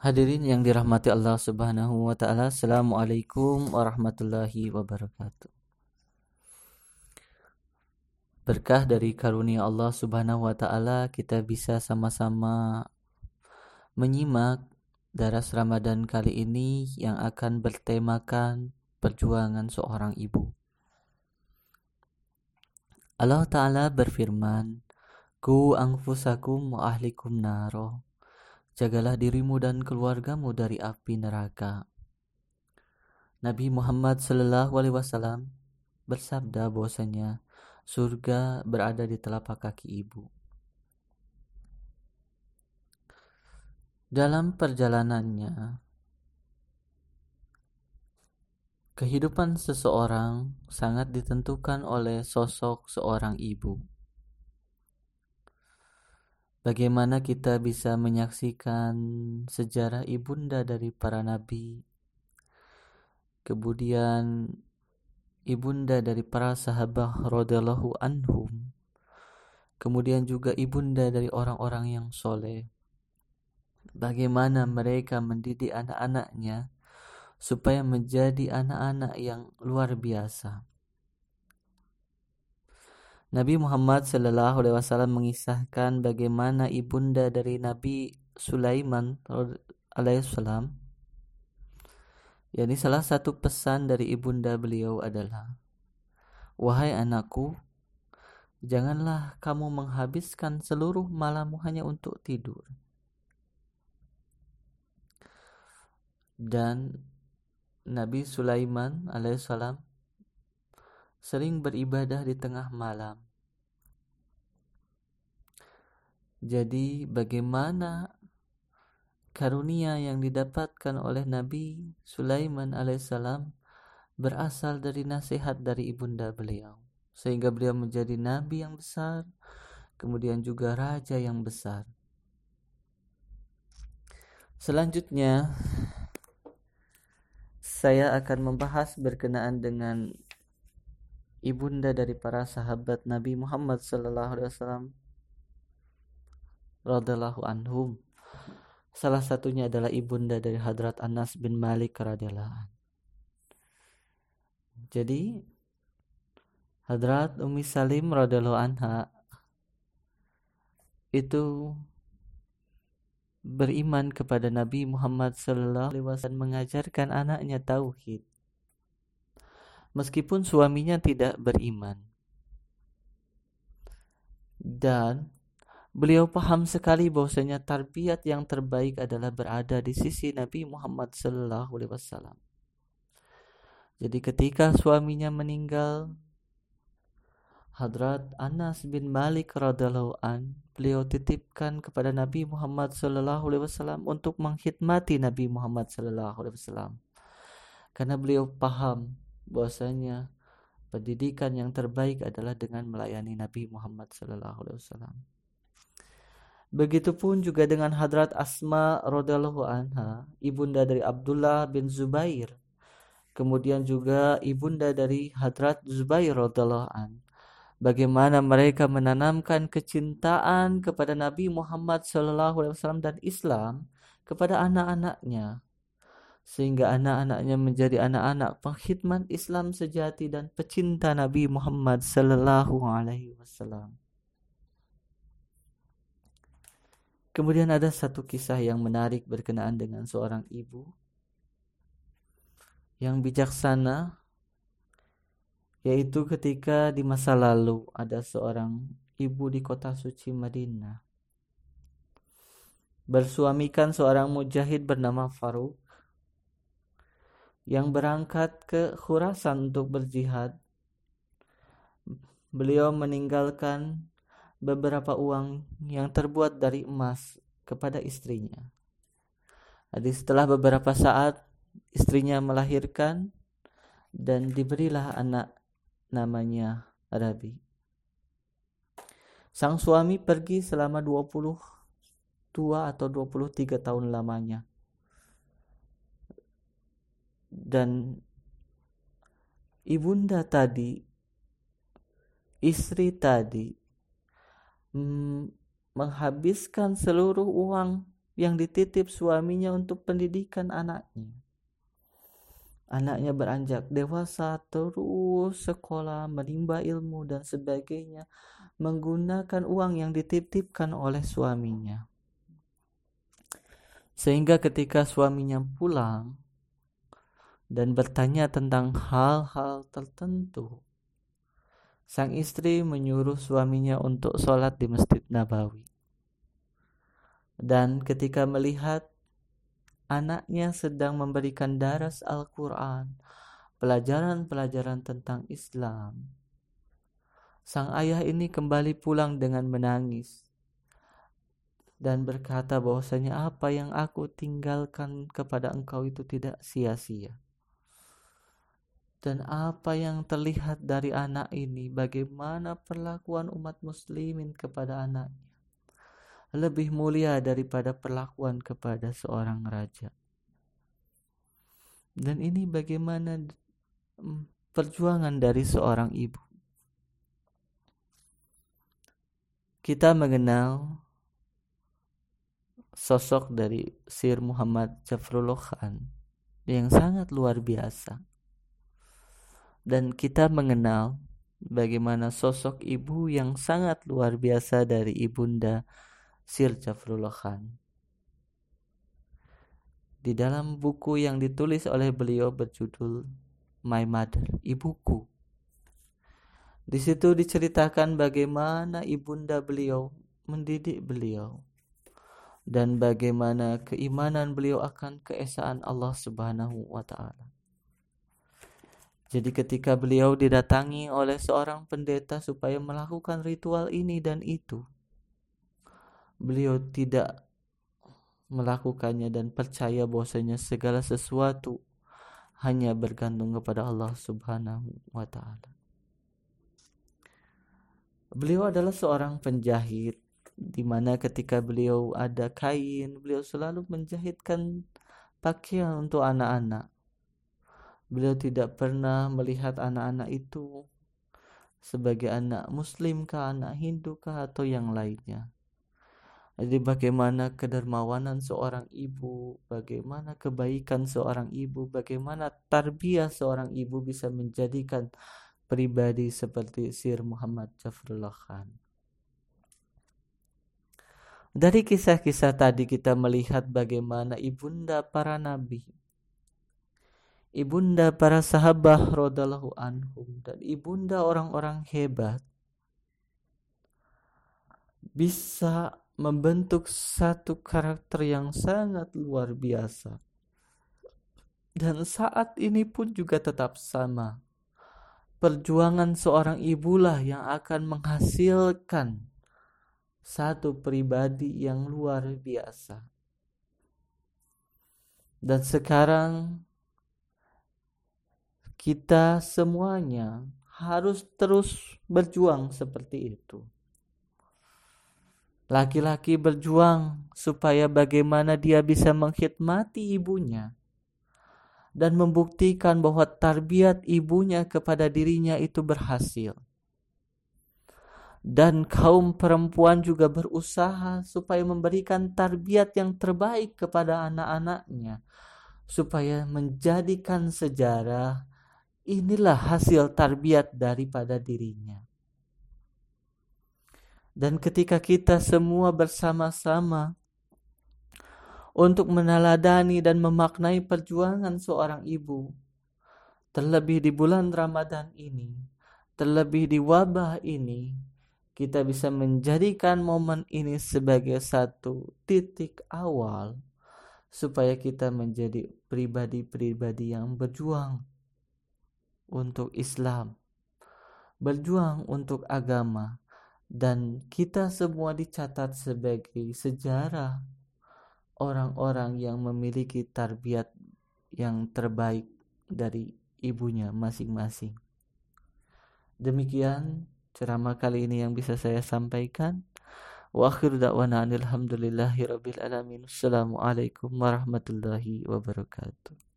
Hadirin yang dirahmati Allah Subhanahu wa taala, Assalamualaikum warahmatullahi wabarakatuh. Berkah dari karunia Allah Subhanahu wa taala, kita bisa sama-sama menyimak daras Ramadan kali ini yang akan bertemakan perjuangan seorang ibu. Allah taala berfirman, "Ku anfusakum wa ahlikum naro." Jagalah dirimu dan keluargamu dari api neraka. Nabi Muhammad Sallallahu Alaihi Wasallam bersabda bahwasanya surga berada di telapak kaki ibu. Dalam perjalanannya, kehidupan seseorang sangat ditentukan oleh sosok seorang ibu. Bagaimana kita bisa menyaksikan sejarah ibunda dari para nabi, kemudian ibunda dari para sahabat radhiyallahu anhum, kemudian juga ibunda dari orang-orang yang soleh. Bagaimana mereka mendidik anak-anaknya supaya menjadi anak-anak yang luar biasa. Nabi Muhammad Shallallahu Alaihi Wasallam mengisahkan bagaimana ibunda dari Nabi Sulaiman alaihissalam yakni salah satu pesan dari ibunda beliau adalah Wahai anakku janganlah kamu menghabiskan seluruh malammu hanya untuk tidur. Dan Nabi Sulaiman alaihissalam sering beribadah di tengah malam. Jadi bagaimana karunia yang didapatkan oleh Nabi Sulaiman alaihissalam berasal dari nasihat dari ibunda beliau sehingga beliau menjadi nabi yang besar kemudian juga raja yang besar selanjutnya saya akan membahas berkenaan dengan ibunda dari para sahabat Nabi Muhammad sallallahu alaihi wasallam radhiyallahu anhum. Salah satunya adalah ibunda dari Hadrat Anas bin Malik radhiyallahu Jadi Hadrat Umi Salim radhiyallahu anha itu beriman kepada Nabi Muhammad sallallahu alaihi wasallam mengajarkan anaknya tauhid meskipun suaminya tidak beriman. Dan beliau paham sekali bahwasanya tarbiyat yang terbaik adalah berada di sisi Nabi Muhammad sallallahu alaihi wasallam. Jadi ketika suaminya meninggal, Hadrat Anas bin Malik radhiallahu an beliau titipkan kepada Nabi Muhammad sallallahu alaihi wasallam untuk mengkhidmati Nabi Muhammad sallallahu alaihi wasallam. Karena beliau paham bahwasanya pendidikan yang terbaik adalah dengan melayani Nabi Muhammad sallallahu alaihi wasallam. Begitupun juga dengan Hadrat Asma radhiyallahu anha, ibunda dari Abdullah bin Zubair. Kemudian juga ibunda dari Hadrat Zubair radhiyallahu an. Bagaimana mereka menanamkan kecintaan kepada Nabi Muhammad sallallahu alaihi wasallam dan Islam kepada anak-anaknya sehingga anak-anaknya menjadi anak-anak pengkhidmat Islam sejati dan pecinta Nabi Muhammad sallallahu alaihi wasallam. Kemudian ada satu kisah yang menarik berkenaan dengan seorang ibu yang bijaksana yaitu ketika di masa lalu ada seorang ibu di kota suci Madinah bersuamikan seorang mujahid bernama Faruk yang berangkat ke Khurasan untuk berjihad. Beliau meninggalkan beberapa uang yang terbuat dari emas kepada istrinya. Jadi setelah beberapa saat istrinya melahirkan dan diberilah anak namanya Rabi. Sang suami pergi selama 22 atau 23 tahun lamanya dan ibunda tadi istri tadi mm, menghabiskan seluruh uang yang dititip suaminya untuk pendidikan anaknya. Anaknya beranjak dewasa terus sekolah, menimba ilmu dan sebagainya menggunakan uang yang dititipkan oleh suaminya. Sehingga ketika suaminya pulang dan bertanya tentang hal-hal tertentu, sang istri menyuruh suaminya untuk sholat di Masjid Nabawi. Dan ketika melihat anaknya sedang memberikan daras Al-Quran, pelajaran-pelajaran tentang Islam, sang ayah ini kembali pulang dengan menangis dan berkata bahwasanya apa yang aku tinggalkan kepada engkau itu tidak sia-sia. Dan apa yang terlihat dari anak ini, bagaimana perlakuan umat muslimin kepada anaknya lebih mulia daripada perlakuan kepada seorang raja. Dan ini bagaimana mm, perjuangan dari seorang ibu. Kita mengenal sosok dari Sir Muhammad Jafrullah Khan yang sangat luar biasa. Dan kita mengenal bagaimana sosok ibu yang sangat luar biasa dari ibunda Sir Jafrullah Khan. Di dalam buku yang ditulis oleh beliau berjudul My Mother, Ibuku. Di situ diceritakan bagaimana ibunda beliau mendidik beliau dan bagaimana keimanan beliau akan keesaan Allah Subhanahu wa taala. Jadi ketika beliau didatangi oleh seorang pendeta supaya melakukan ritual ini dan itu, beliau tidak melakukannya dan percaya bahwasanya segala sesuatu hanya bergantung kepada Allah Subhanahu wa taala. Beliau adalah seorang penjahit di mana ketika beliau ada kain, beliau selalu menjahitkan pakaian untuk anak-anak. Beliau tidak pernah melihat anak-anak itu sebagai anak muslim kah, anak Hindu kah atau yang lainnya. Jadi bagaimana kedermawanan seorang ibu, bagaimana kebaikan seorang ibu, bagaimana tarbiyah seorang ibu bisa menjadikan pribadi seperti Sir Muhammad Jafrullah Khan. Dari kisah-kisah tadi kita melihat bagaimana ibunda para nabi, ibunda para sahabat rodalahu anhum dan ibunda orang-orang hebat bisa membentuk satu karakter yang sangat luar biasa. Dan saat ini pun juga tetap sama. Perjuangan seorang ibulah yang akan menghasilkan satu pribadi yang luar biasa. Dan sekarang kita semuanya harus terus berjuang seperti itu. Laki-laki berjuang supaya bagaimana dia bisa mengkhidmati ibunya dan membuktikan bahwa tarbiat ibunya kepada dirinya itu berhasil. Dan kaum perempuan juga berusaha supaya memberikan tarbiat yang terbaik kepada anak-anaknya supaya menjadikan sejarah inilah hasil tarbiat daripada dirinya. Dan ketika kita semua bersama-sama untuk meneladani dan memaknai perjuangan seorang ibu, terlebih di bulan Ramadan ini, terlebih di wabah ini, kita bisa menjadikan momen ini sebagai satu titik awal supaya kita menjadi pribadi-pribadi yang berjuang untuk Islam, berjuang untuk agama, dan kita semua dicatat sebagai sejarah orang-orang yang memiliki tarbiat yang terbaik dari ibunya masing-masing. Demikian ceramah kali ini yang bisa saya sampaikan. Wa akhir da'wana alhamdulillahi rabbil alamin. Assalamualaikum warahmatullahi wabarakatuh.